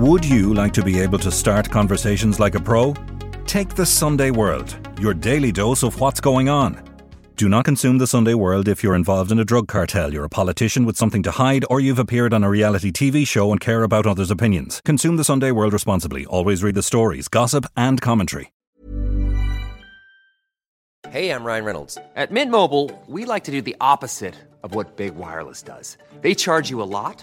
Would you like to be able to start conversations like a pro? Take the Sunday World, your daily dose of what's going on. Do not consume the Sunday World if you're involved in a drug cartel, you're a politician with something to hide, or you've appeared on a reality TV show and care about others' opinions. Consume the Sunday World responsibly. Always read the stories, gossip, and commentary. Hey, I'm Ryan Reynolds. At Mint Mobile, we like to do the opposite of what Big Wireless does. They charge you a lot,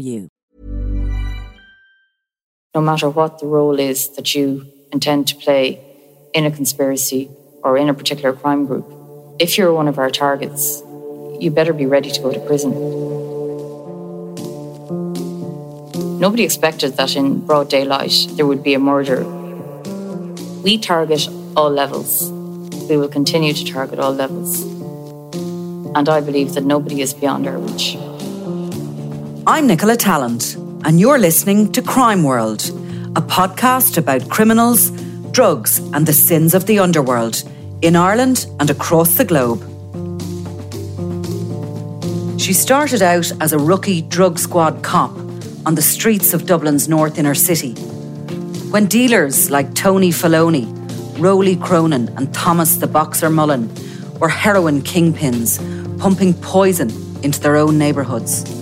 you. No matter what the role is that you intend to play in a conspiracy or in a particular crime group, if you're one of our targets, you better be ready to go to prison. Nobody expected that in broad daylight there would be a murder. We target all levels. We will continue to target all levels. And I believe that nobody is beyond our reach. I'm Nicola Tallant, and you're listening to Crime World, a podcast about criminals, drugs, and the sins of the underworld in Ireland and across the globe. She started out as a rookie drug squad cop on the streets of Dublin's north inner city. When dealers like Tony Felloni, Roly Cronin, and Thomas the Boxer Mullen were heroin kingpins, pumping poison into their own neighbourhoods.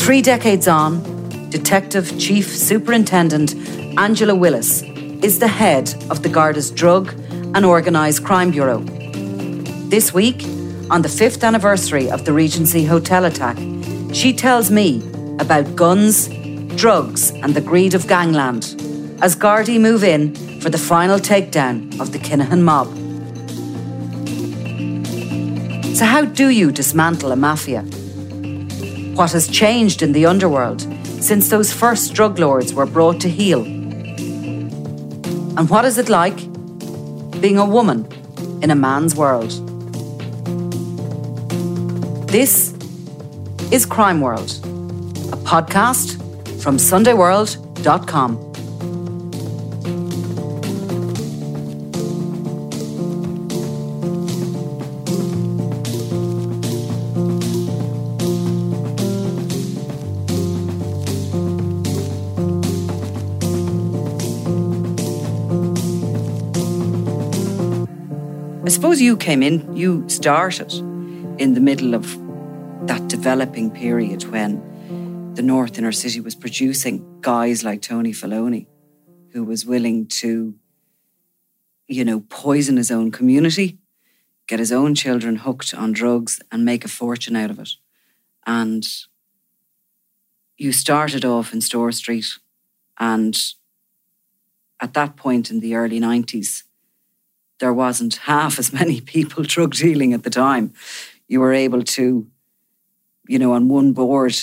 Three decades on, Detective Chief Superintendent Angela Willis is the head of the Garda's Drug and Organised Crime Bureau. This week, on the fifth anniversary of the Regency Hotel attack, she tells me about guns, drugs, and the greed of gangland as Gardaí move in for the final takedown of the Kinahan mob. So, how do you dismantle a mafia? What has changed in the underworld since those first drug lords were brought to heel? And what is it like being a woman in a man's world? This is Crime World, a podcast from SundayWorld.com. You came in, you started in the middle of that developing period when the North Inner City was producing guys like Tony Felloni, who was willing to, you know, poison his own community, get his own children hooked on drugs, and make a fortune out of it. And you started off in Store Street, and at that point in the early 90s, there wasn't half as many people drug dealing at the time. You were able to, you know, on one board,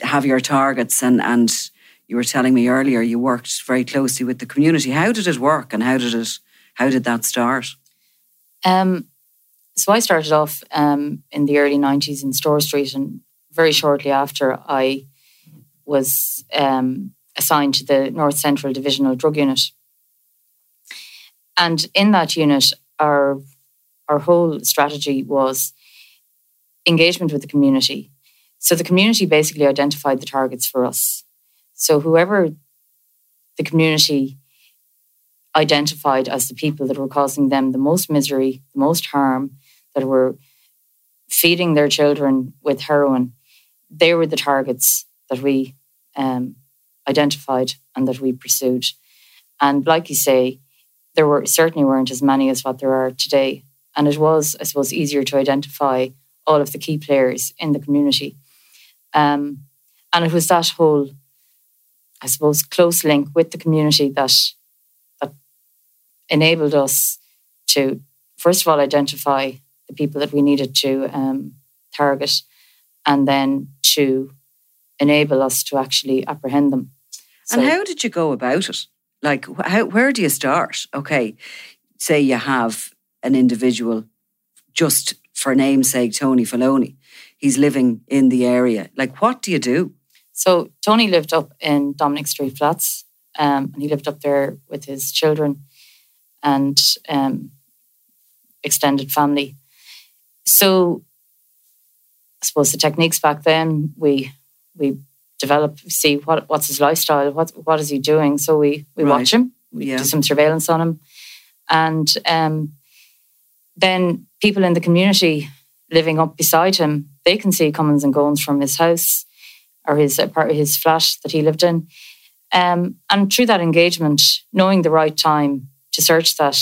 have your targets and and you were telling me earlier you worked very closely with the community. How did it work and how did it how did that start? Um, so I started off um, in the early 90s in Store Street, and very shortly after, I was um, assigned to the North Central Divisional Drug Unit. And in that unit, our our whole strategy was engagement with the community. So the community basically identified the targets for us. So whoever the community identified as the people that were causing them the most misery, the most harm, that were feeding their children with heroin, they were the targets that we um, identified and that we pursued. And like you say, there were certainly weren't as many as what there are today. And it was, I suppose, easier to identify all of the key players in the community. Um, and it was that whole, I suppose, close link with the community that that enabled us to, first of all, identify the people that we needed to um, target, and then to enable us to actually apprehend them. So, and how did you go about it? Like, how, where do you start? Okay, say you have an individual, just for namesake, Tony Felloni. He's living in the area. Like, what do you do? So Tony lived up in Dominic Street Flats, um, and he lived up there with his children and um, extended family. So I suppose the techniques back then we we develop, see what what's his lifestyle, what what is he doing. So we we right. watch him, we yeah. do some surveillance on him, and um, then people in the community living up beside him, they can see comings and goings from his house or his part of his flat that he lived in. Um, and through that engagement, knowing the right time to search that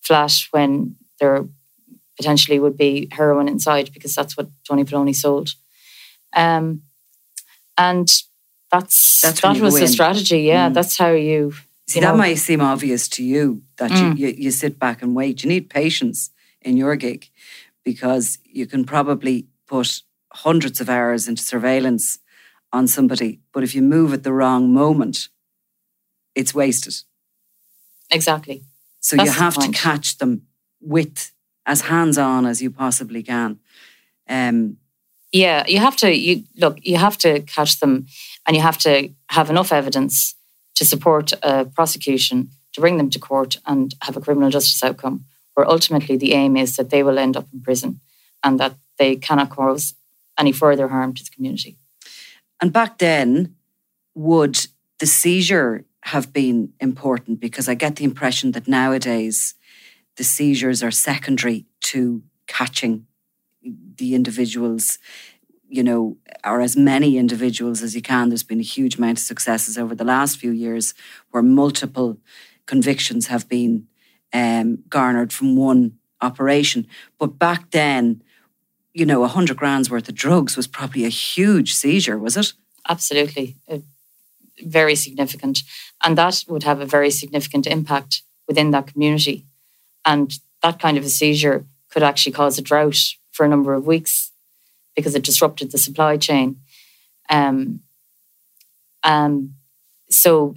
flat when there potentially would be heroin inside, because that's what Tony Felloni sold. Um, and that's, that's that was the strategy. Yeah, mm. that's how you. See, you know, that might seem obvious to you that mm. you, you, you sit back and wait. You need patience in your gig because you can probably put hundreds of hours into surveillance on somebody, but if you move at the wrong moment, it's wasted. Exactly. So That's you have to catch them with as hands on as you possibly can. Um, yeah, you have to. You look. You have to catch them, and you have to have enough evidence to support a prosecution to bring them to court and have a criminal justice outcome where ultimately the aim is that they will end up in prison and that they cannot cause any further harm to the community. And back then, would the seizure have been important? Because I get the impression that nowadays the seizures are secondary to catching the individuals, you know, or as many individuals as you can. There's been a huge amount of successes over the last few years where multiple convictions have been um, garnered from one operation. But back then, you know, a hundred grand's worth of drugs was probably a huge seizure, was it? Absolutely, uh, very significant, and that would have a very significant impact within that community. And that kind of a seizure could actually cause a drought for a number of weeks because it disrupted the supply chain. Um, um, so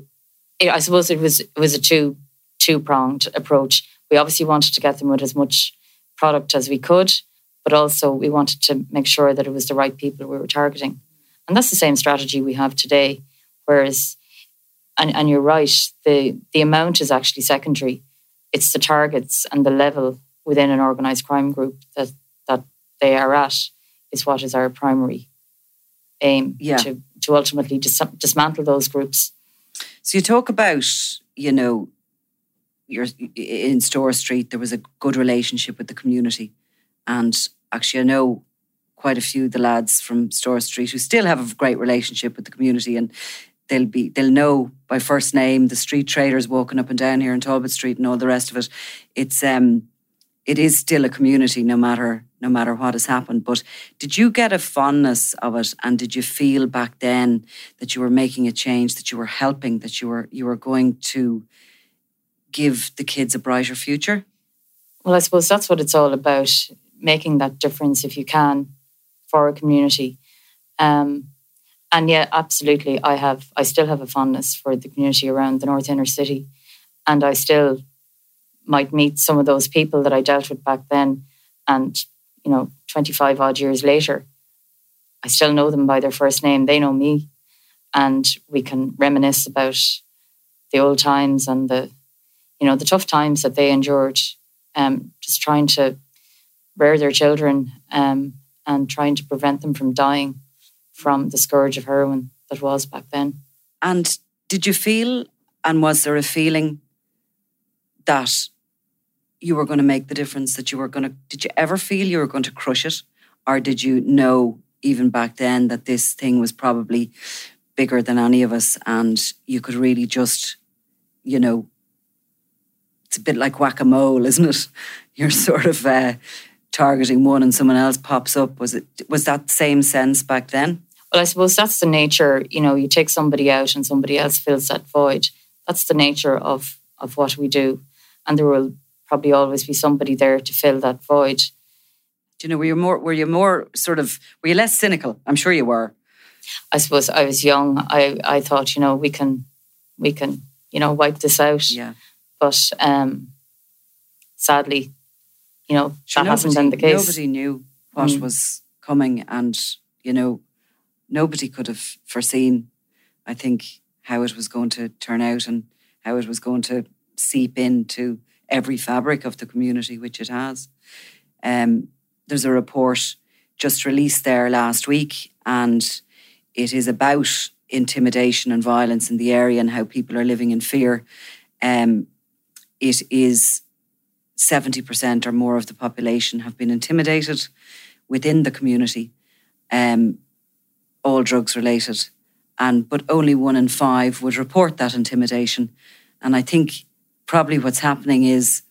it, I suppose it was it was a two two pronged approach. We obviously wanted to get them with as much product as we could, but also we wanted to make sure that it was the right people we were targeting. And that's the same strategy we have today. Whereas, and, and you're right, the, the amount is actually secondary. It's the targets and the level within an organized crime group that they are at is what is our primary aim yeah. to, to ultimately dis- dismantle those groups. So you talk about, you know, you're in Store Street, there was a good relationship with the community. And actually, I know quite a few of the lads from Store Street who still have a great relationship with the community and they'll be they'll know by first name the street traders walking up and down here in Talbot Street and all the rest of it. It's um it is still a community no matter no matter what has happened. But did you get a fondness of it and did you feel back then that you were making a change, that you were helping, that you were you were going to give the kids a brighter future? Well, I suppose that's what it's all about, making that difference if you can for a community. Um, and yeah, absolutely, I have. I still have a fondness for the community around the North Inner City, and I still might meet some of those people that I dealt with back then, and you know, twenty five odd years later, I still know them by their first name. They know me, and we can reminisce about the old times and the, you know, the tough times that they endured um, just trying to rear their children um, and trying to prevent them from dying from the scourge of heroin that was back then. And did you feel, and was there a feeling that you were going to make the difference, that you were going to, did you ever feel you were going to crush it? Or did you know, even back then, that this thing was probably bigger than any of us and you could really just, you know, it's a bit like whack a mole, isn't it? You're sort of uh, targeting one and someone else pops up. Was it was that same sense back then? Well, I suppose that's the nature. You know, you take somebody out and somebody else fills that void. That's the nature of of what we do, and there will probably always be somebody there to fill that void. Do you know? Were you more? Were you more sort of? Were you less cynical? I'm sure you were. I suppose I was young. I I thought, you know, we can we can you know wipe this out. Yeah. But um, sadly, you know, Sure, that hasn't nobody- been the case. Nobody knew what Mm. was coming, and you know, nobody could have foreseen. I think how it was going to turn out and how it was going to seep into every fabric of the community, which it has. Um, there's a report just released there last week, and it is about intimidation and violence in the area and how people are living in fear. Um, it is 70% or more of the population have been intimidated within the community, um, all drugs related. And but only one in five would report that intimidation. And I think probably what's happening is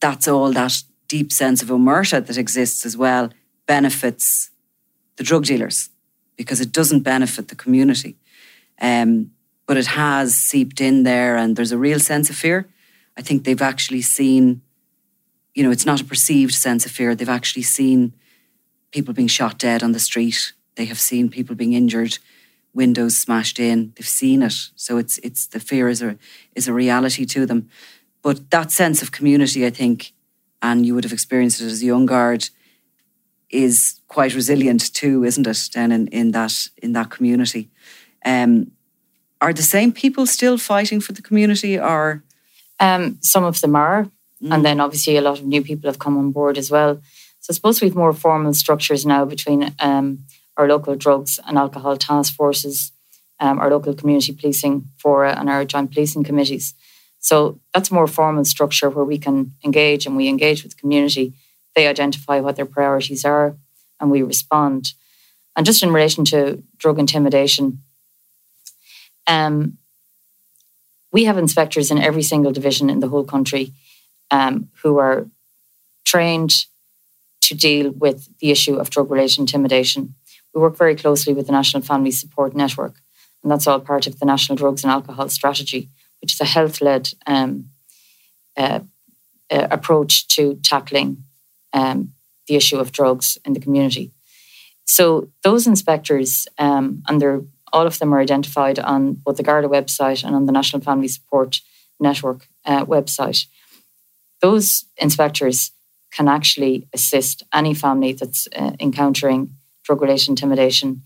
that's all that deep sense of omerta that exists as well benefits the drug dealers because it doesn't benefit the community. Um, but it has seeped in there and there's a real sense of fear. I think they've actually seen, you know, it's not a perceived sense of fear. They've actually seen people being shot dead on the street. They have seen people being injured, windows smashed in. They've seen it. So it's it's the fear is a is a reality to them. But that sense of community, I think, and you would have experienced it as a young guard, is quite resilient too, isn't it? Then in, in that in that community. Um, are the same people still fighting for the community or Um, some of them are, and then obviously a lot of new people have come on board as well. So I suppose we've more formal structures now between um, our local drugs and alcohol task forces, um, our local community policing fora, and our joint policing committees. So that's more formal structure where we can engage and we engage with the community. They identify what their priorities are, and we respond. And just in relation to drug intimidation, um, we have inspectors in every single division in the whole country um, who are trained to deal with the issue of drug related intimidation. We work very closely with the National Family Support Network, and that's all part of the National Drugs and Alcohol Strategy, which is a health led um, uh, uh, approach to tackling um, the issue of drugs in the community. So those inspectors, um, and they're, all of them are identified on both the Garda website and on the National Family Support Network uh, website. Those inspectors can actually assist any family that's uh, encountering drug-related intimidation,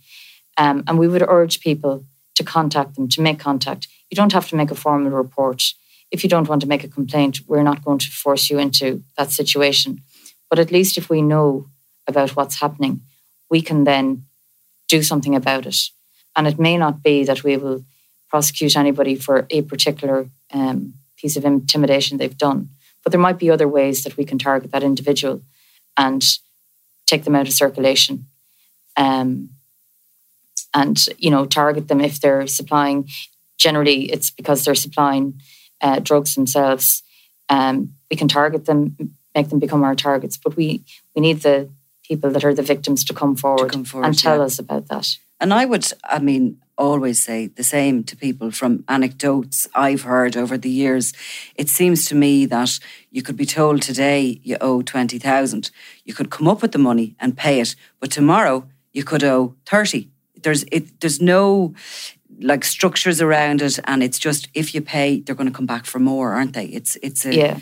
um, and we would urge people to contact them, to make contact. You don't have to make a formal report. If you don't want to make a complaint, we're not going to force you into that situation. But at least if we know about what's happening, we can then do something about it. And it may not be that we will prosecute anybody for a particular um, piece of intimidation they've done, but there might be other ways that we can target that individual and take them out of circulation. Um, and you know, target them if they're supplying. Generally, it's because they're supplying uh, drugs themselves. Um, we can target them, make them become our targets, but we we need the people that are the victims to come forward, come forward, and tell yeah. us about that. And I would, I mean, always say the same to people from anecdotes I've heard over the years. It seems to me that you could be told today you owe 20,000. You could come up with the money and pay it, but tomorrow you could owe 30. There's it there's no like structures around it and it's just if you pay they're going to come back for more, aren't they? It's it's a Yeah.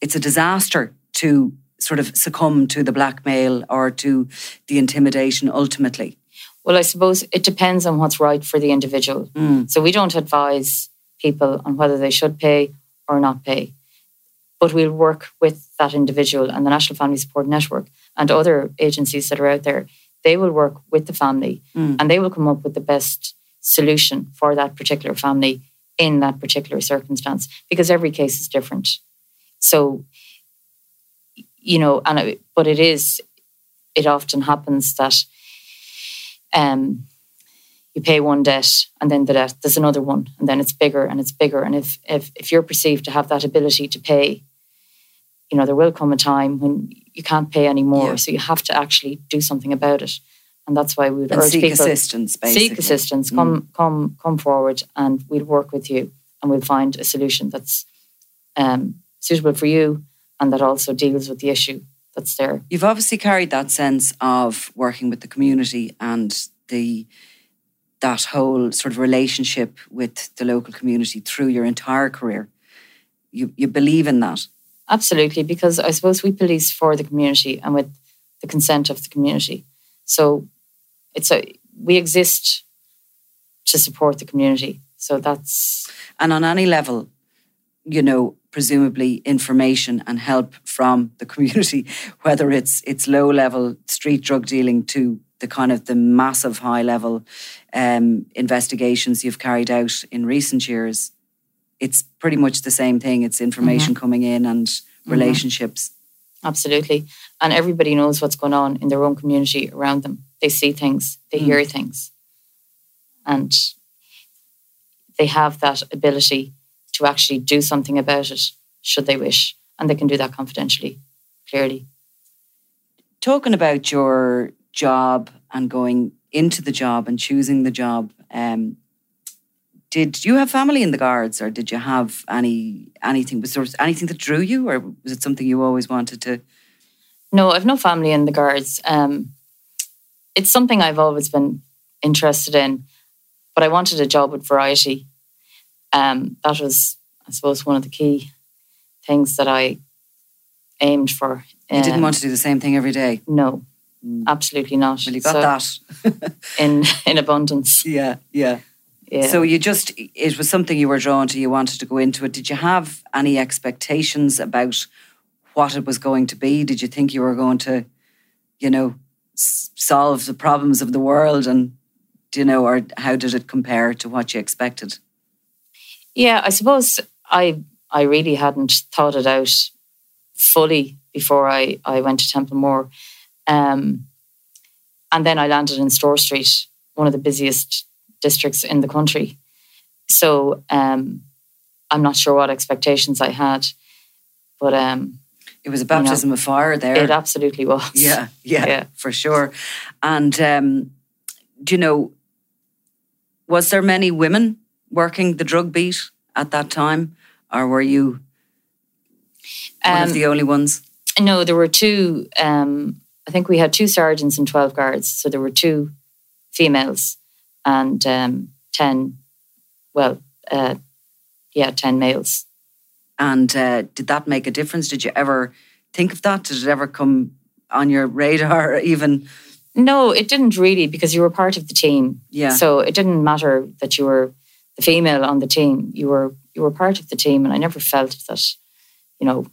it's a disaster to sort of succumb to the blackmail or to the intimidation ultimately. Well, I suppose it depends on what's right for the individual. Hmm. So we don't advise people on whether they should pay or not pay. but we'll work with that individual and the National Family Support Network and other agencies that are out there. They will work with the family Mm. and they will come up with the best solution for that particular family in that particular circumstance because every case is different. So, you know, and it, but it is, it often happens that um, you pay one debt and then the debt, there's another one and then it's bigger and it's bigger. And if, if, if you're perceived to have that ability to pay, you know, there will come a time when you can't pay anymore. Yeah. So you have to actually do something about it. And that's why we would And urge seek people assistance, basically. seek assistance. Come, come, come forward, and we'll work with you, and we'll find a solution that's um, suitable for you, and that also deals with the issue that's there. You've obviously carried that sense of working with the community and the that whole sort of relationship with the local community through your entire career. You you believe in that. Absolutely, because I suppose we police for the community and with the consent of the community. So it's a we exist to support the community. So that's And on any level, you know, presumably information and help from the community, whether it's it's low level street drug dealing to the kind of the massive high level um, investigations you've carried out in recent years, it's pretty much the same thing. It's information mm-hmm. coming in and mm-hmm. relationships. Absolutely. And everybody knows what's going on in their own community around them. They see things, they mm. hear things. And they have that ability to actually do something about it should they wish. And they can do that confidentially, clearly. Talking about your job and going into the job and choosing the job, um, did you have family in the guards, or did you have any anything? Was there anything that drew you, or was it something you always wanted to? No, I've no family in the guards. Um, it's something I've always been interested in, but I wanted a job with variety. Um, that was, I suppose, one of the key things that I aimed for. You didn't Um, want to do the same thing every day. No, absolutely not. Well, you got So, that. in in abundance. yeah, yeah. Yeah. So you just it was something you were drawn to. You wanted to go into it. Did you have any expectations about what it was going to be? Did you think you were going to, you know, s- solve the problems of the world and do you know, or how did it compare to what you expected? Yeah, I suppose I I really hadn't thought it out fully before I, I went to Templemore. Um, and then I landed in Store Street, one of the busiest districts in the country. So um, I'm not sure what expectations I had, but um, It was a baptism of fire there. it absolutely was. yeah, yeah, Yeah. for sure. And um, do you know, was there many women working the drug beat at that time, or were you one of Um, the only ones? No, there were two. Um, I think we had two sergeants and twelve guards, so there were two females and um, ten. Well, uh, yeah, ten males. And uh, did that make a difference? Did you ever think of that? Did it ever come on your radar? Even No, it didn't really because you were part of the team. Yeah. So it didn't matter that you were the female on the team. You were you were part of the team, and I never felt that, you know,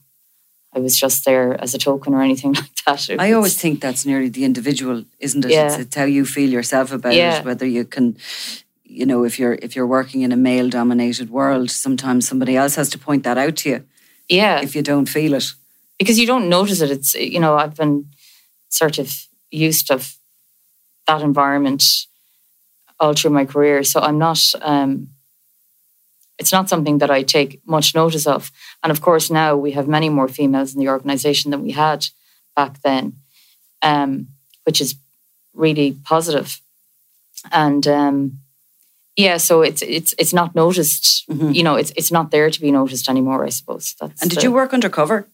I was just there as a token or anything like that. It I was- always think that's nearly the individual, isn't it? Yeah. It's, it's how you feel yourself about Yeah. it. Whether you can, you know, if you're if you're working in a male-dominated world, sometimes somebody else has to point that out to you. yeah, If you don't feel it, because you don't notice it. It's you know I've been sort of used of that environment all through my career, so I'm not. Um, it's not something that I take much notice of, and of course now we have many more females in the organisation than we had back then, um, which is really positive. And um, yeah, so it's it's it's not noticed. You know, it's it's not there to be noticed anymore. I suppose. That's and did the- you work undercover?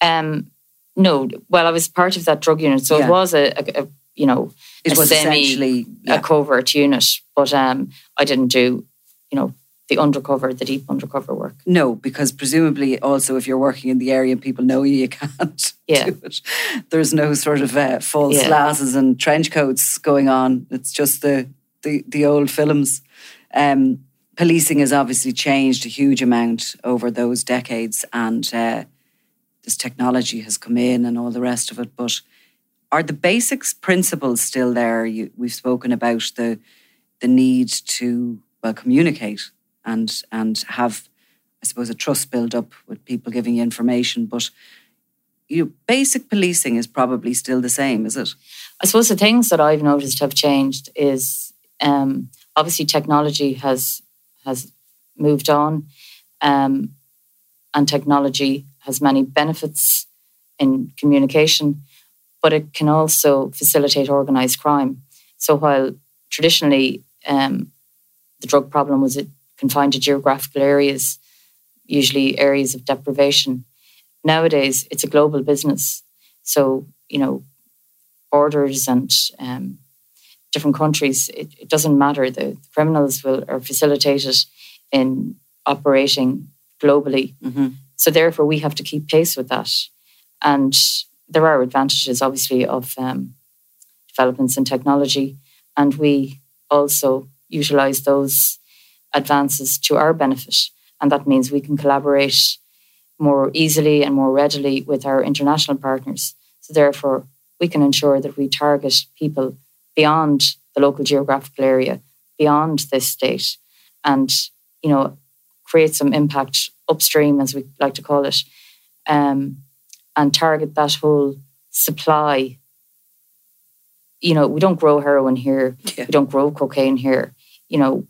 um, no, well, I was part of that drug unit, so Yeah. it was a, a, a you know It was semi essentially yeah. a covert unit, but um, I didn't do you know the undercover, the deep undercover work. No, because presumably also if you're working in the area and people know you, you can't Yeah. do it. There's no sort of uh, false Yeah. glasses and trench coats going on. It's just the the, the old films. Um, policing has obviously changed a huge amount over those decades, and uh, this technology has come in and all the rest of it. But are the basics principles still there? You, we've spoken about the the need to well communicate and and have, I suppose, a trust build up with people giving you information, but you basic policing is probably still the same, is it? I suppose the things that I've noticed have changed is um, obviously technology has has moved on, um, and technology has many benefits in communication, but it can also facilitate organised crime. So while traditionally um, the drug problem was confined to geographical areas, usually areas of deprivation, nowadays it's a global business. So you know, borders and um, different countries, it, it doesn't matter. The criminals will are facilitated in operating globally. Mm-hmm. So therefore, we have to keep pace with that. And there are advantages, obviously, of um, developments in technology, and we also utilize those advances to our benefit. And that means we can collaborate more easily and more readily with our international partners. So therefore, we can ensure that we target people beyond the local geographical area, beyond this state, and you know, create some impact upstream, as we like to call it, um, and target that whole supply. You know, we don't grow heroin here. Yeah. We don't grow cocaine here. You know,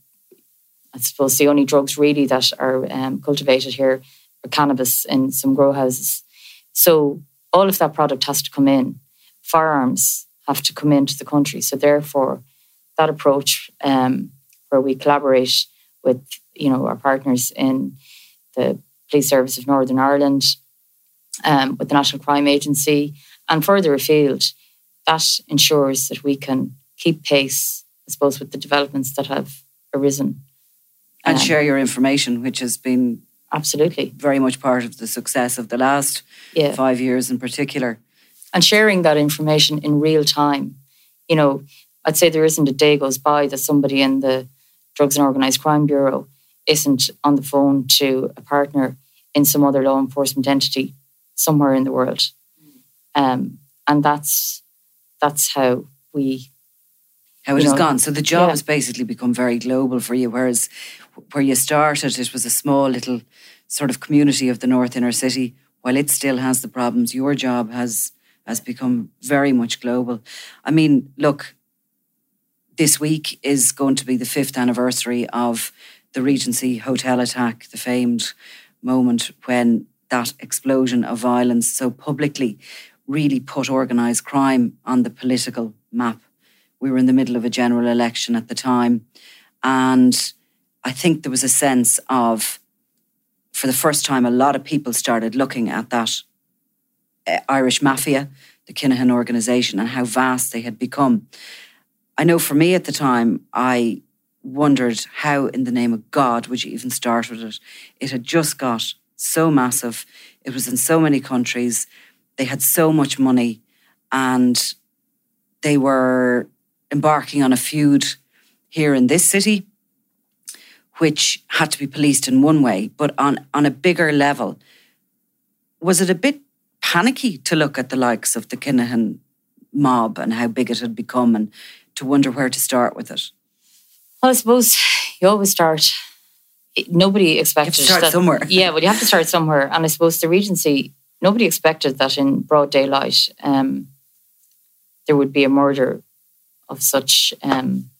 I suppose the only drugs really that are um, cultivated here are cannabis in some grow houses. So all of that product has to come in. Firearms have to come into the country. So therefore, that approach um, where we collaborate with you know our partners in the Police Service of Northern Ireland, um, with the National Crime Agency, and further afield, that ensures that we can keep pace, I suppose, with the developments that have arisen. And um, share your information, which has been absolutely very much part of the success of the last yeah. five years in particular and sharing that information in real time. You know, I'd say there isn't a day goes by that somebody in the Drugs and Organised Crime Bureau isn't on the phone to a partner in some other law enforcement entity somewhere in the world. Um, and that's that's how we how it has know, gone. So the job yeah. has basically become very global for you, whereas where you started, it was a small little sort of community of the North Inner City. While it still has the problems, your job has has become very much global. I mean, look, this week is going to be the fifth anniversary of the Regency hotel attack, the famed moment when that explosion of violence so publicly really put organised crime on the political map. We were in the middle of a general election at the time. And I think there was a sense of, for the first time, a lot of people started looking at that uh, Irish mafia, the Kinahan organisation, and how vast they had become. I know for me at the time, I wondered how, in the name of God, would you even start with it? It had just got so massive. It was in so many countries. They had so much money, and they were embarking on a feud here in this city, which had to be policed in one way, but on, on a bigger level. Was it a bit panicky to look at the likes of the Kinahan mob and how big it had become and to wonder where to start with it? Well, I suppose you always start. Nobody expected you start that, somewhere. Yeah, well, you have to start somewhere, and I suppose the Regency. Nobody expected that in broad daylight um, there would be a murder of such. Um,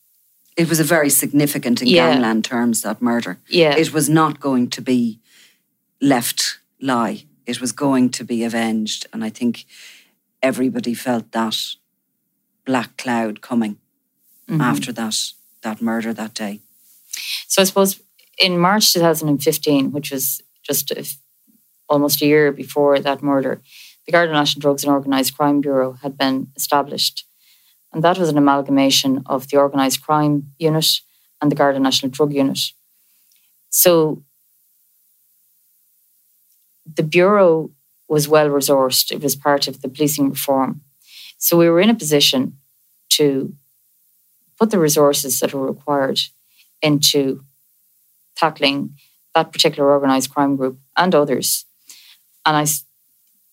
it was a very significant in yeah. gangland terms that murder. Yeah, it was not going to be left lie it was going to be avenged. And I think everybody felt that black cloud coming mm-hmm. after that that murder that day. So I suppose in March 2015, which was just a, almost a year before that murder, the Garda National Drugs and Organised Crime Bureau had been established. And that was an amalgamation of the Organised Crime Unit and the Garda National Drug Unit. So the Bureau was well resourced. It was part of the policing reform. So we were in a position to put the resources that were required into tackling that particular organised crime group and others. And I,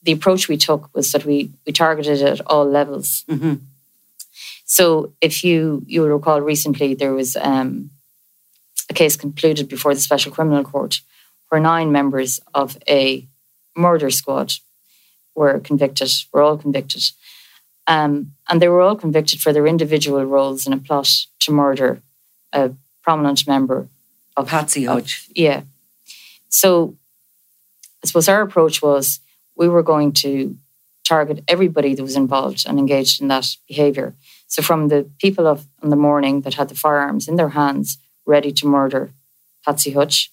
the approach we took was that we we targeted at all levels. Mm-hmm. So if you you will recall recently there was um, a case concluded before the Special Criminal Court where nine members of a murder squad were convicted, were all convicted. Um, and they were all convicted for their individual roles in a plot to murder a prominent member of Patsy Hutch. Of, yeah. So I suppose our approach was we were going to target everybody that was involved and engaged in that behaviour. So from the people of in the morning that had the firearms in their hands, ready to murder Patsy Hutch,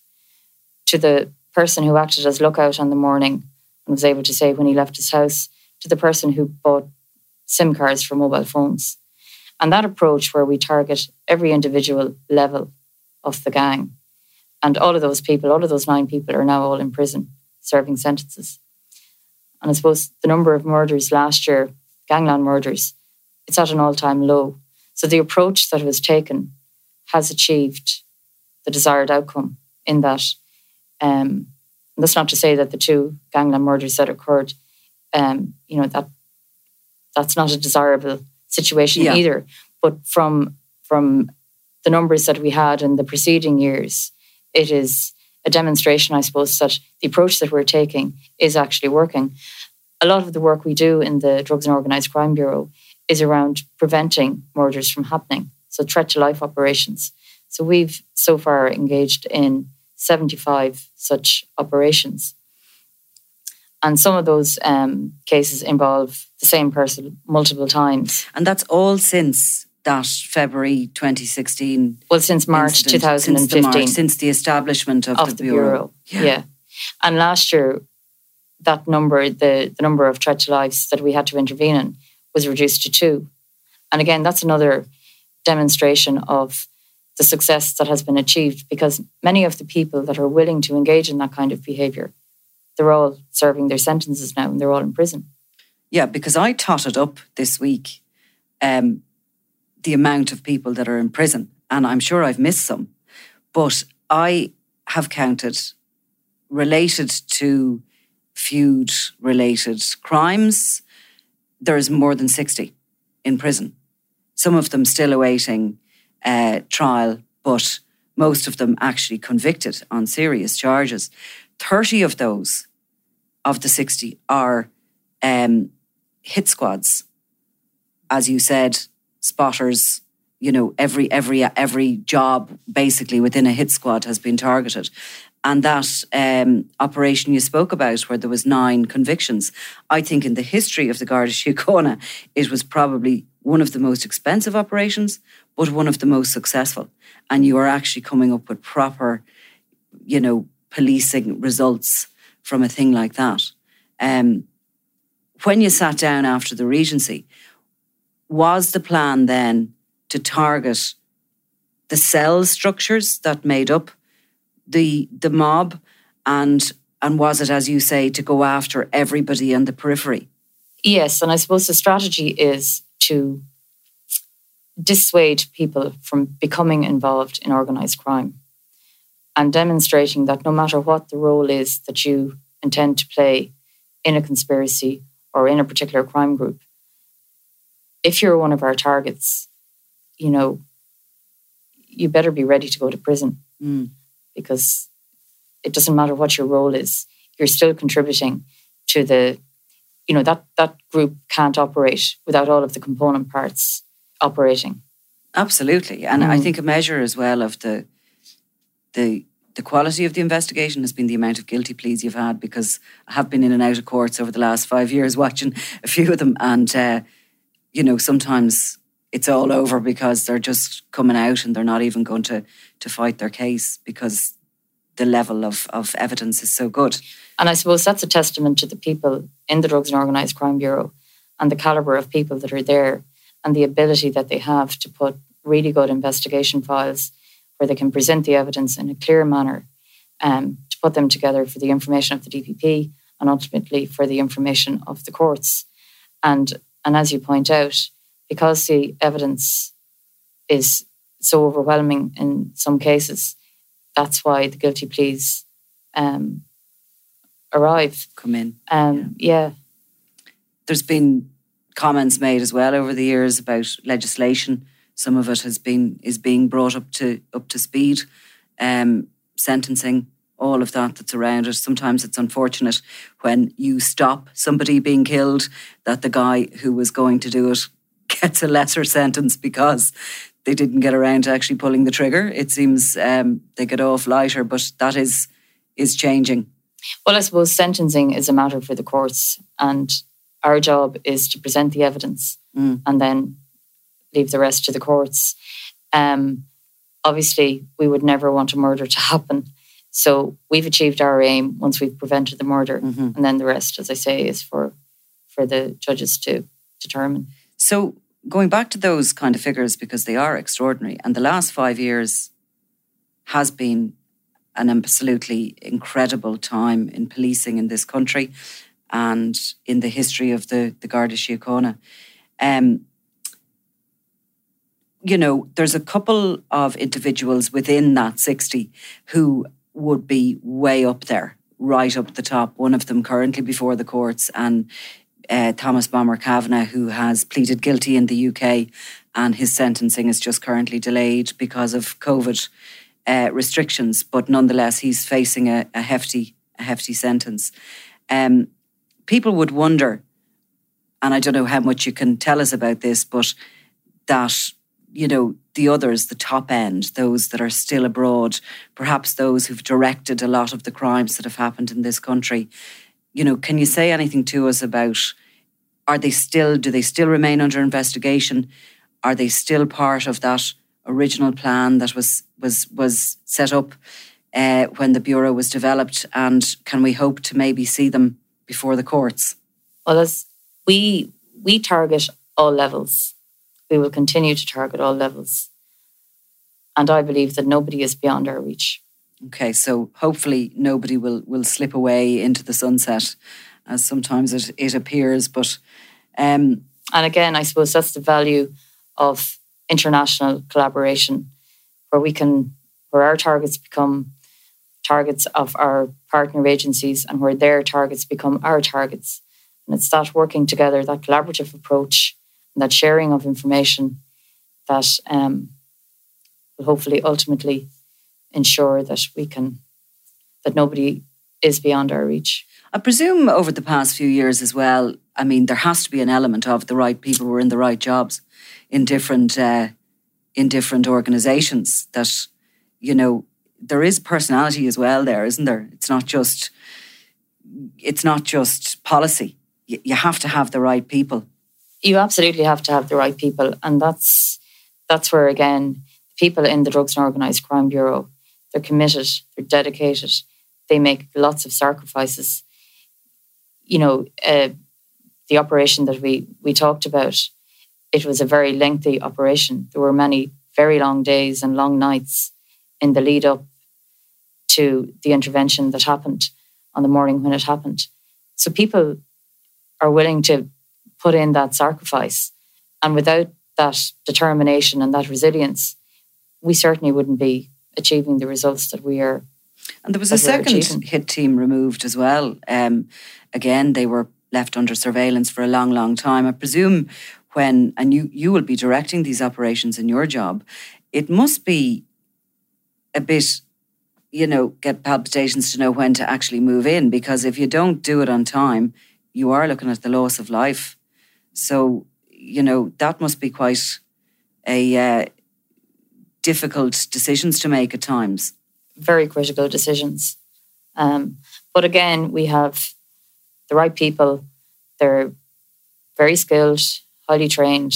to the person who acted as lookout on the morning and was able to say when he left his house, to the person who bought SIM cards for mobile phones. And that approach, where we target every individual level of the gang, and all of those people, all of those nine people are now all in prison serving sentences. And I suppose the number of murders last year, gangland murders, it's at an all time low. So the approach that was taken has achieved the desired outcome in that. Um, that's not to say that the two gangland murders that occurred, um, you know, that that's not a desirable situation Yeah. either. But from from the numbers that we had in the preceding years, it is a demonstration, I suppose, that the approach that we're taking is actually working. A lot of the work we do in the Drugs and Organised Crime Bureau is around preventing murders from happening. So threat to life operations. So we've so far engaged in 75 such operations. And some of those um, cases involve the same person multiple times. And that's all since that February 2016. Well, since March incident, Since the, 2015 March, since the establishment of, of the Bureau. Yeah. Yeah. And last year, that number, the, the number of threat to lives that we had to intervene in, was reduced to two. And again, that's another demonstration of the success that has been achieved because many of the people that are willing to engage in that kind of behaviour, they're all serving their sentences now and they're all in prison. Yeah, because I totted up this week um, the amount of people that are in prison, and I'm sure I've missed some, but I have counted related to feud related crimes, there's more than 60 in prison. Some of them still awaiting uh, trial, but most of them actually convicted on serious charges. 30 of those, of the 60, are um, hit squads. As you said, spotters, you know, every every every job basically within a hit squad has been targeted. And that um, operation you spoke about, where there was nine convictions, I think in the history of the Garda Síochána, it was probably one of the most expensive operations, but one of the most successful. And you are actually coming up with proper, you know, policing results from a thing like that. Um, when you sat down after the Regency, was the plan then to target the cell structures that made up the the mob and and was it as you say to go after everybody in the periphery Yes, and I suppose the strategy is to dissuade people from becoming involved in organised crime and demonstrating that no matter what the role is that you intend to play in a conspiracy or in a particular crime group, if you're one of our targets, you know, you better be ready to go to prison Mm. Because it doesn't matter what your role is, you're still contributing to the you know that that group can't operate without all of the component parts operating. Absolutely. And i Mm. think a measure as well of the the the quality of the investigation has been the amount of guilty pleas you've had because i have been in and out of courts over the last five years watching a few of them. And uh, you know sometimes it's all over because they're just coming out and they're not even going to to fight their case because the level of, of evidence is so good. And i suppose that's a testament to the people in the drugs and organized crime bureau and the caliber of people that are there and the ability that they have to put really good investigation files where they can present the evidence in a clear manner um, to put them together for the information of the dpp and ultimately for the information of the courts. And and as you point out because the evidence is so overwhelming in some cases that's why the guilty pleas um, arrive. Come in. Um, yeah. There's been comments made as well over the years about legislation. Some of it has been is being brought up to up to speed. Um, sentencing, all of that that's around it. Sometimes it's unfortunate when you stop somebody being killed that the guy who was going to do it gets a lesser sentence because they didn't get around to actually pulling the trigger. It seems um, they get off lighter, but that is is changing. Well, I suppose sentencing is a matter for the courts, and our job is to present the evidence Mm. and then leave the rest to the courts. Um, obviously, we would never want a murder to happen. So we've achieved our aim once we've prevented the murder, Mhm. and then the rest, as I say, is for for the judges to determine. So going back to those kind of figures because they are extraordinary, and the last five years has been an absolutely incredible time in policing in this country and in the history of the the Garda Síochána. Um, you know, there's a couple of individuals within that 60 who would be way up there, right up the top. One of them currently before the courts, and uh, Thomas Bomber Kavanagh, who has pleaded guilty in the UK, and his sentencing is just currently delayed because of COVID uh, restrictions. But nonetheless, he's facing a, a hefty, a hefty sentence. Um, people would wonder, and I don't know how much you can tell us about this, but that you know the others, the top end, those that are still abroad, perhaps those who've directed a lot of the crimes that have happened in this country. You know, can you say anything to us about? Are they still? Do they still remain under investigation? Are they still part of that original plan that was was was set up uh, when the bureau was developed? And can we hope to maybe see them before the courts? Well, as we we target all levels, we will continue to target all levels, and I believe that nobody is beyond our reach. Okay, so hopefully nobody will will slip away into the sunset, as sometimes it, it appears. But um, And again, I suppose that's the value of international collaboration, where we can, where our targets become targets of our partner agencies, and where their targets become our targets. And it's that working together, that collaborative approach, and that sharing of information that um, will hopefully ultimately ensure that we can, that nobody is beyond our reach. I presume over the past few years as well. I mean, there has to be an element of the right people were in the right jobs in different uh, in different organisations. That you know there is personality as well. There isn't there? It's not just it's not just policy. You, you have to have the right people. you absolutely have to have the right people and that's that's where again people in the drugs and organized crime bureau they're committed they're dedicated they make lots of sacrifices you know uh, the operation that we we talked about it was a very lengthy operation there were many very long days and long nights in the lead up to the intervention that happened on the morning when it happened so people are willing to put in that sacrifice. And without that determination and that resilience, we certainly wouldn't be achieving the results that we are. And there was a second hit team removed as well. Um, again, they were left under surveillance for a long, long time. I presume when, and you, you will be directing these operations in your job, it must be a bit, you know, get palpitations to know when to actually move in because if you don't do it on time, you are looking at the loss of life. So, you know, that must be quite a uh, difficult decisions to make at times. very critical decisions. Um, but again, we have the right people. They're very skilled, highly trained,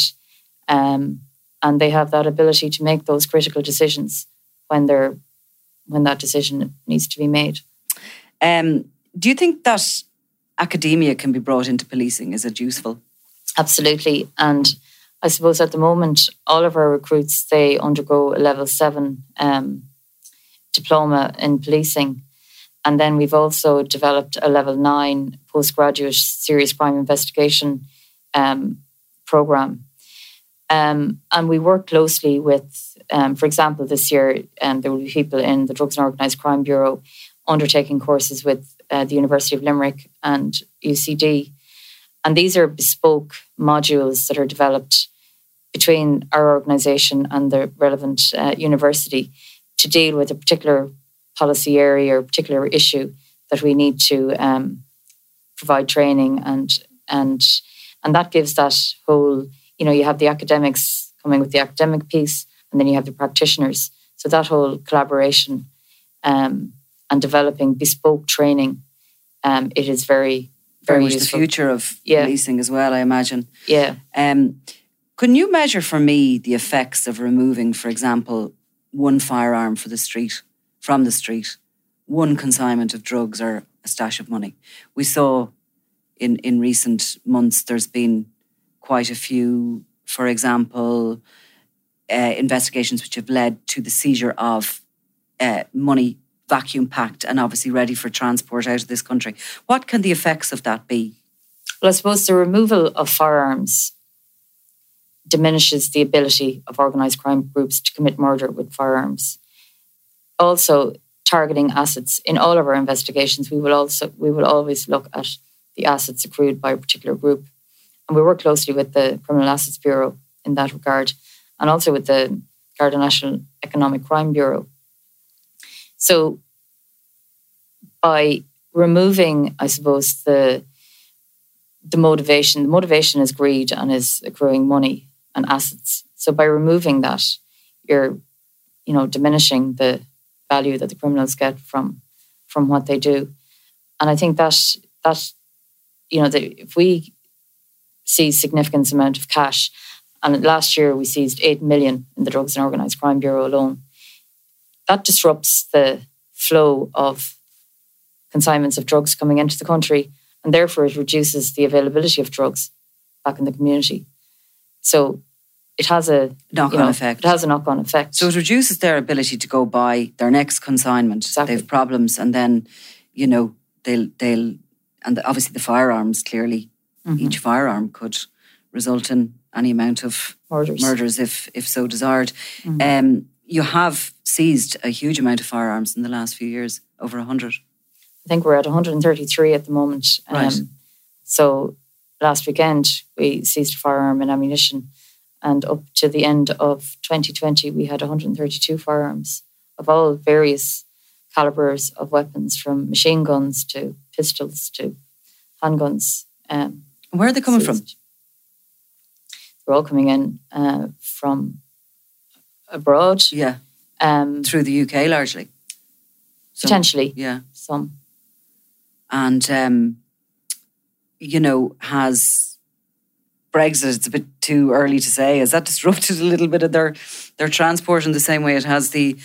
um, and they have that ability to make those critical decisions when they're when that decision needs to be made. Um, do you think that academia can be brought into policing? Is it useful? Absolutely. And I suppose at the moment, all of our recruits, they undergo a level seven um, diploma in policing. And then we've also developed a level nine postgraduate serious crime investigation um, program. Um, and we work closely with, um, for example, this year um, there will be people in the Drugs and Organised Crime Bureau undertaking courses with uh, the University of Limerick and UCD. And these are bespoke modules that are developed between our organisation and the relevant uh, university to deal with a particular policy area or particular issue that we need to um, provide training and and and that gives that whole you know you have the academics coming with the academic piece and then you have the practitioners so that whole collaboration um, and developing bespoke training um, it is very very, very much useful. the future of Yeah. policing as well, I imagine. yeah Um, can you measure for me the effects of removing, for example, one firearm for the street from the street, one consignment of drugs or a stash of money? We saw in in recent months there's been quite a few, for example, uh, investigations which have led to the seizure of uh, money vacuum packed and obviously ready for transport out of this country. What can the effects of that be? Well, I suppose the removal of firearms diminishes the ability of organised crime groups to commit murder with firearms. Also, targeting assets in all of our investigations, we will also we will always look at the assets accrued by a particular group, and we work closely with the Criminal Assets Bureau in that regard, and also with the Garda National Economic Crime Bureau. So, by removing, I suppose the the motivation. The motivation is greed and is accruing money and assets. So by removing that, you're, you know, diminishing the value that the criminals get from from what they do. And I think that that, you know, if we see significant amount of cash, and last year we seized eight million in the Drugs and Organised Crime Bureau alone, that disrupts the flow of consignments of drugs coming into the country and therefore it reduces the availability of drugs back in the community. So it has a Knock-on you know, effect. It has a knock-on effect. So it reduces their ability to go buy their next consignment. Exactly. They have problems, and then you know they'll they'll and obviously the firearms clearly Mm-hmm. each firearm could result in any amount of Murders. murders if if so desired. Mm-hmm. Um, you have seized a huge amount of firearms in the last few years, over hundred. I think we're at 133 at the moment. Um, Right. So last weekend we seized firearm and ammunition, and up to the end of 2020 we had 132 firearms of all various calibers of weapons, from machine guns to pistols to handguns. Um, Where are they coming from? They're all coming in uh, from abroad, Yeah, um, through the UK largely. So- potentially Yeah. some. and um, you know has Brexit. It's a bit too early to say. Has that disrupted a little bit of their their transport in the same way it has the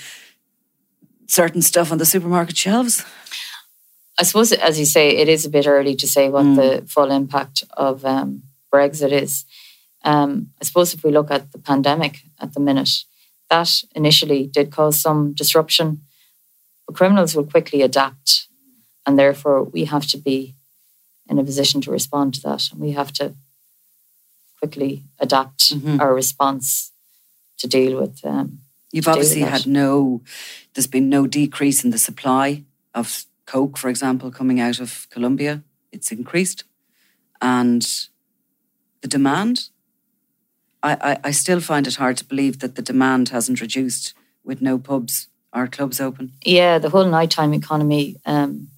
certain stuff on the supermarket shelves? I suppose, as you say, it is a bit early to say what the full impact of um, Brexit is. Um, I suppose if we look at the pandemic at the minute, that initially did cause some disruption, but criminals will quickly adapt, and therefore we have to be in a position to respond to that, and we have to quickly adapt our response to deal with. Um, You've to deal with obviously had no. There's been no decrease in the supply of coke, for example, coming out of Colombia. It's increased, and the demand. I, I, I still find it hard to believe that the demand hasn't reduced with no pubs or clubs open. Yeah, the whole nighttime economy, um,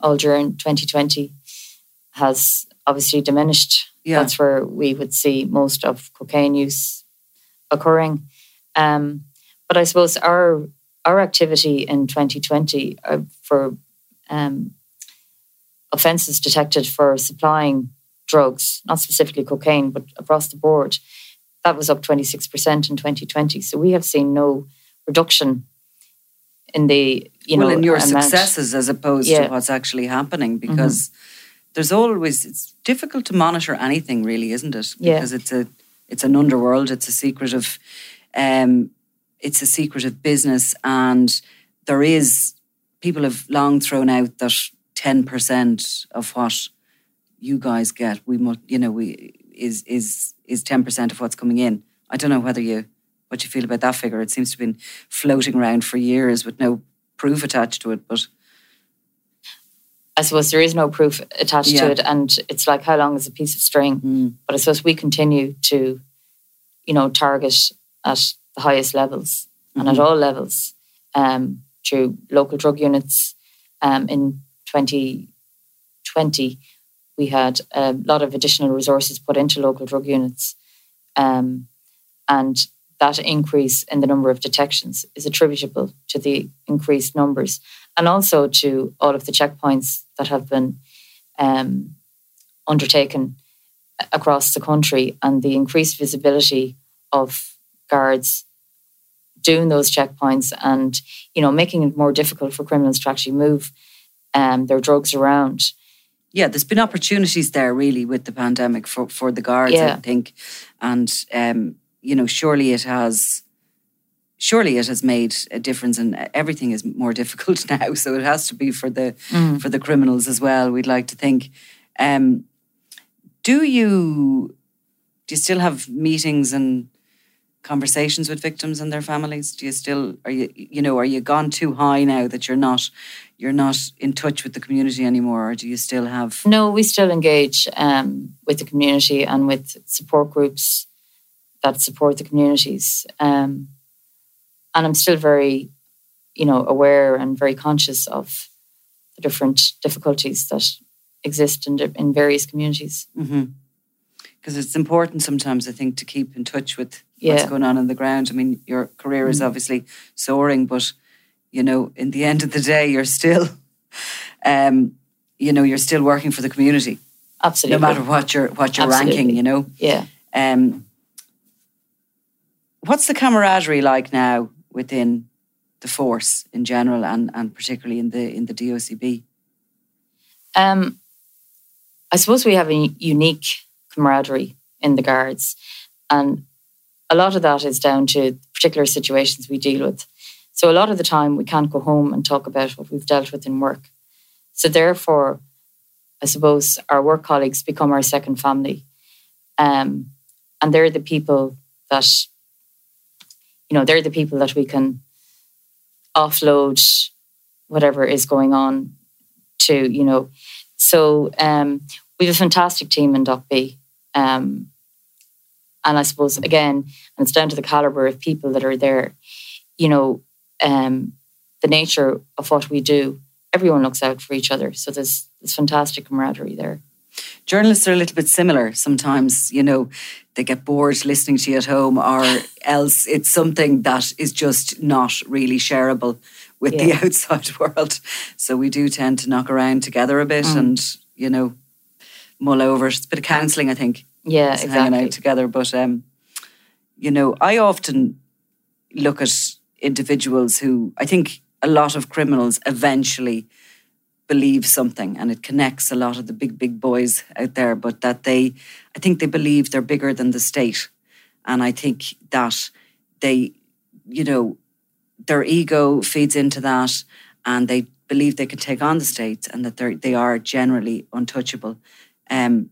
all during 2020, has obviously diminished. Yeah. That's where we would see most of cocaine use occurring. Um, but I suppose our our activity in 2020 uh, for um, offences detected for supplying drugs, not specifically cocaine, but across the board, that was up 26% in 2020. So we have seen no reduction in the you know well, in your amount. successes as opposed Yeah. to what's actually happening, because there's always it's difficult to monitor anything, really, isn't it? Yeah. Because it's a it's an underworld, it's a secretive, um, it's a secretive business, and there is people have long thrown out that ten percent of what you guys get, we must, you know, we is is is ten percent of what's coming in. I don't know whether you what you feel about that figure. It seems to have been floating around for years with no proof attached to it. But I suppose there is no proof attached Yeah. to it, and it's like how long is a piece of string? mm, But I suppose we continue to, you know, target at the highest levels and at all levels um, through local drug units. Um, in 2020, we had a lot of additional resources put into local drug units. Um, and that increase in the number of detections is attributable to the increased numbers and also to all of the checkpoints that have been um, undertaken across the country and the increased visibility of guards doing those checkpoints and you know making it more difficult for criminals to actually move um, their drugs around. yeah, there's been opportunities there really with the pandemic for for the guards. I think, and um, you know, surely it has. Surely it has made a difference, and everything is more difficult now. So it has to be for the for the criminals as well. We'd like to think. Um, do you do you still have meetings and conversations with victims and their families? Do you still are you you know are you gone too high now that you're not you're not in touch with the community anymore, or do you still have? No, we still engage um, with the community and with support groups that support the communities. Um, and I'm still very, you know, aware and very conscious of the different difficulties that exist in, in various communities. Because it's important sometimes, I think, to keep in touch with what's going on on the ground. I mean, your career is obviously soaring, but you know, in the end of the day, you're still, um, you know, you're still working for the community, Absolutely. no matter what your what your ranking. You know. Yeah. Um, what's the camaraderie like now within the force in general, and and particularly in the in the DOCB? Um, I suppose we have a unique camaraderie in the guards, and a lot of that is down to particular situations we deal with. So a lot of the time we can't go home and talk about what we've dealt with in work. So therefore, I suppose our work colleagues become our second family, um, and they're the people that you know they're the people that we can offload whatever is going on to you know so um, we have a fantastic team in Doc B. Um, and I suppose, again, and it's down to the caliber of people that are there, you know, um, the nature of what we do, everyone looks out for each other. So there's, there's fantastic camaraderie there. Journalists are a little bit similar sometimes you know they get bored listening to you at home or else it's something that is just not really shareable with the outside world. So we do tend to knock around together a bit Mm. and you know mull over. It's a bit of counselling i think Yeah, It's hanging out together. But um you know i often look at individuals who i think a lot of criminals eventually believe something and it connects a lot of the big big boys out there but that they i think they believe they're bigger than the state and i think that they you know their ego feeds into that and they believe they can take on the state and that they they are generally untouchable um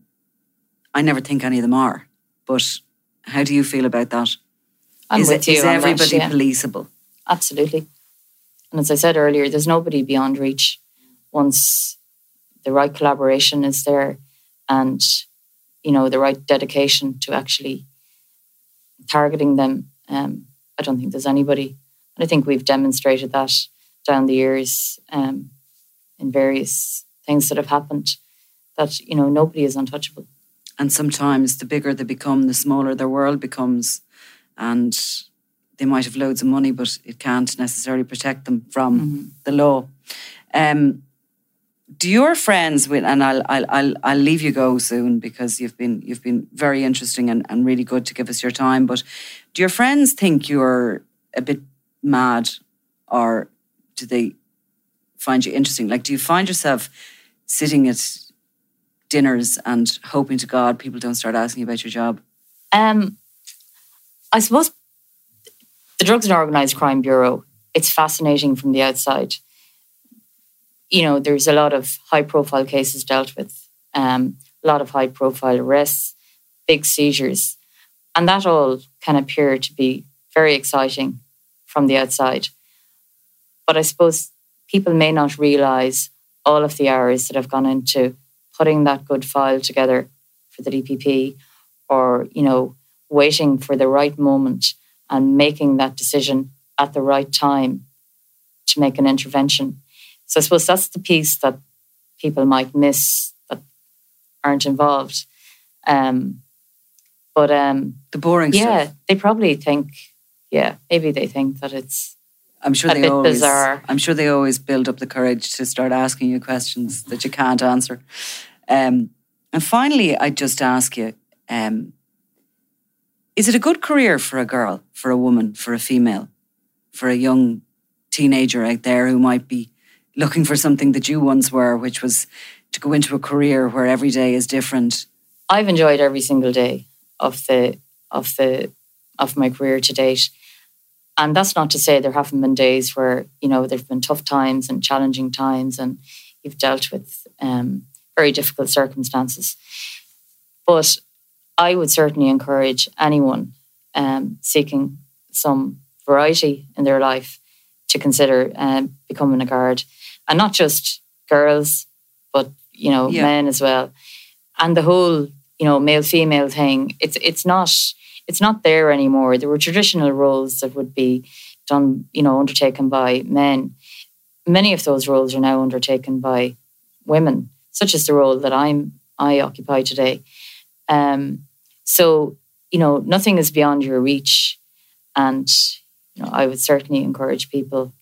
i never think any of them are but how do you feel about that? I'm Is with it- you is on that, everybody yeah. policeable Absolutely. And as I said earlier, there's nobody beyond reach once the right collaboration is there and you know the right dedication to actually targeting them. Um, I don't think there's anybody, and I think we've demonstrated that down the years um, in various things that have happened. That you know nobody is untouchable. and sometimes the bigger they become the smaller their world becomes and they might have loads of money but it can't necessarily protect them from the law um, do your friends with and I'll, I'll I'll I'll leave you go soon because you've been you've been very interesting and, and really good to give us your time but do your friends think you're a bit mad or do they find you interesting like do you find yourself sitting at dinners and hoping to God people don't start asking you about your job. Um, I suppose the Drugs and Organised Crime Bureau, it's fascinating from the outside. You know, there's a lot of high profile cases dealt with, um, a lot of high profile arrests, big seizures. And that all can appear to be very exciting from the outside. But I suppose people may not realize all of the hours that have gone into putting that good file together for the DPP or, you know, waiting for the right moment and making that decision at the right time to make an intervention. So I suppose that's the piece that people might miss that aren't involved. Um, but um, the boring yeah, stuff. Yeah, they probably think, yeah, maybe they think that it's. I'm sure a they bit always. bizarre. I'm sure they always build up the courage to start asking you questions that you can't answer. Um, and finally, I'd just ask you: um, Is it a good career for a girl, for a woman, for a female, for a young teenager out there who might be looking for something that you once were, which was to go into a career where every day is different? I've enjoyed every single day of the of the of my career to date. And that's not to say there haven't been days where, you know, there've been tough times and challenging times and you've dealt with um, very difficult circumstances. But I would certainly encourage anyone um, seeking some variety in their life to consider um, becoming a guard. And not just girls, but, you know, Yeah. men as well. And the whole you know male female thing it's it's not it's not there anymore there were traditional roles that would be done you know undertaken by men many of those roles are now undertaken by women such as the role that i'm i occupy today um so you know nothing is beyond your reach and you know i would certainly encourage people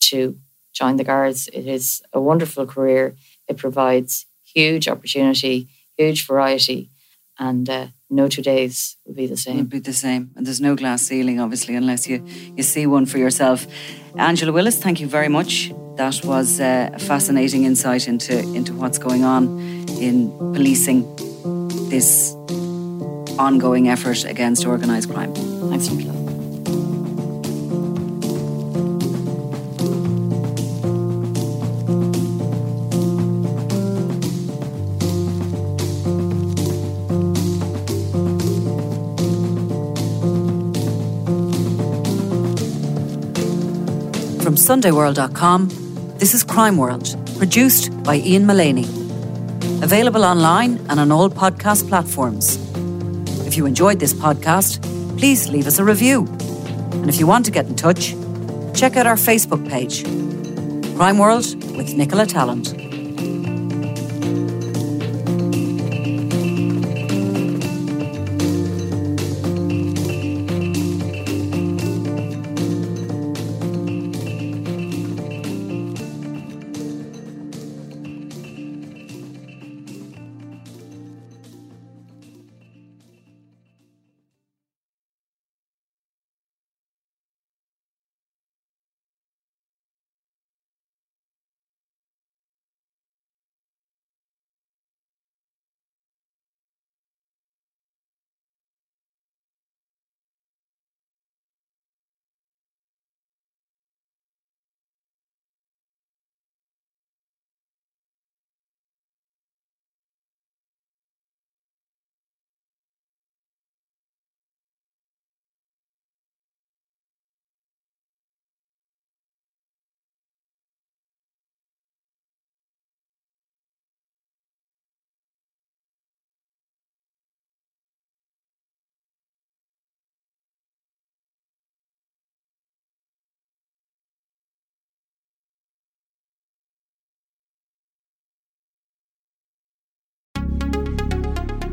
to join the guards it is a wonderful career it provides huge opportunity huge variety, and uh, no two days will be the same. Would be the same. And there's no glass ceiling, obviously, unless you, you see one for yourself. Angela Willis, thank you very much. That was uh, a fascinating insight into, into what's going on in policing this ongoing effort against organised crime. Thanks, Nicola. SundayWorld.com, this is Crime World, produced by Ian Mullaney. Available online and on all podcast platforms. If you enjoyed this podcast, please leave us a review. And if you want to get in touch, check out our Facebook page, Crime World with Nicola Tallant.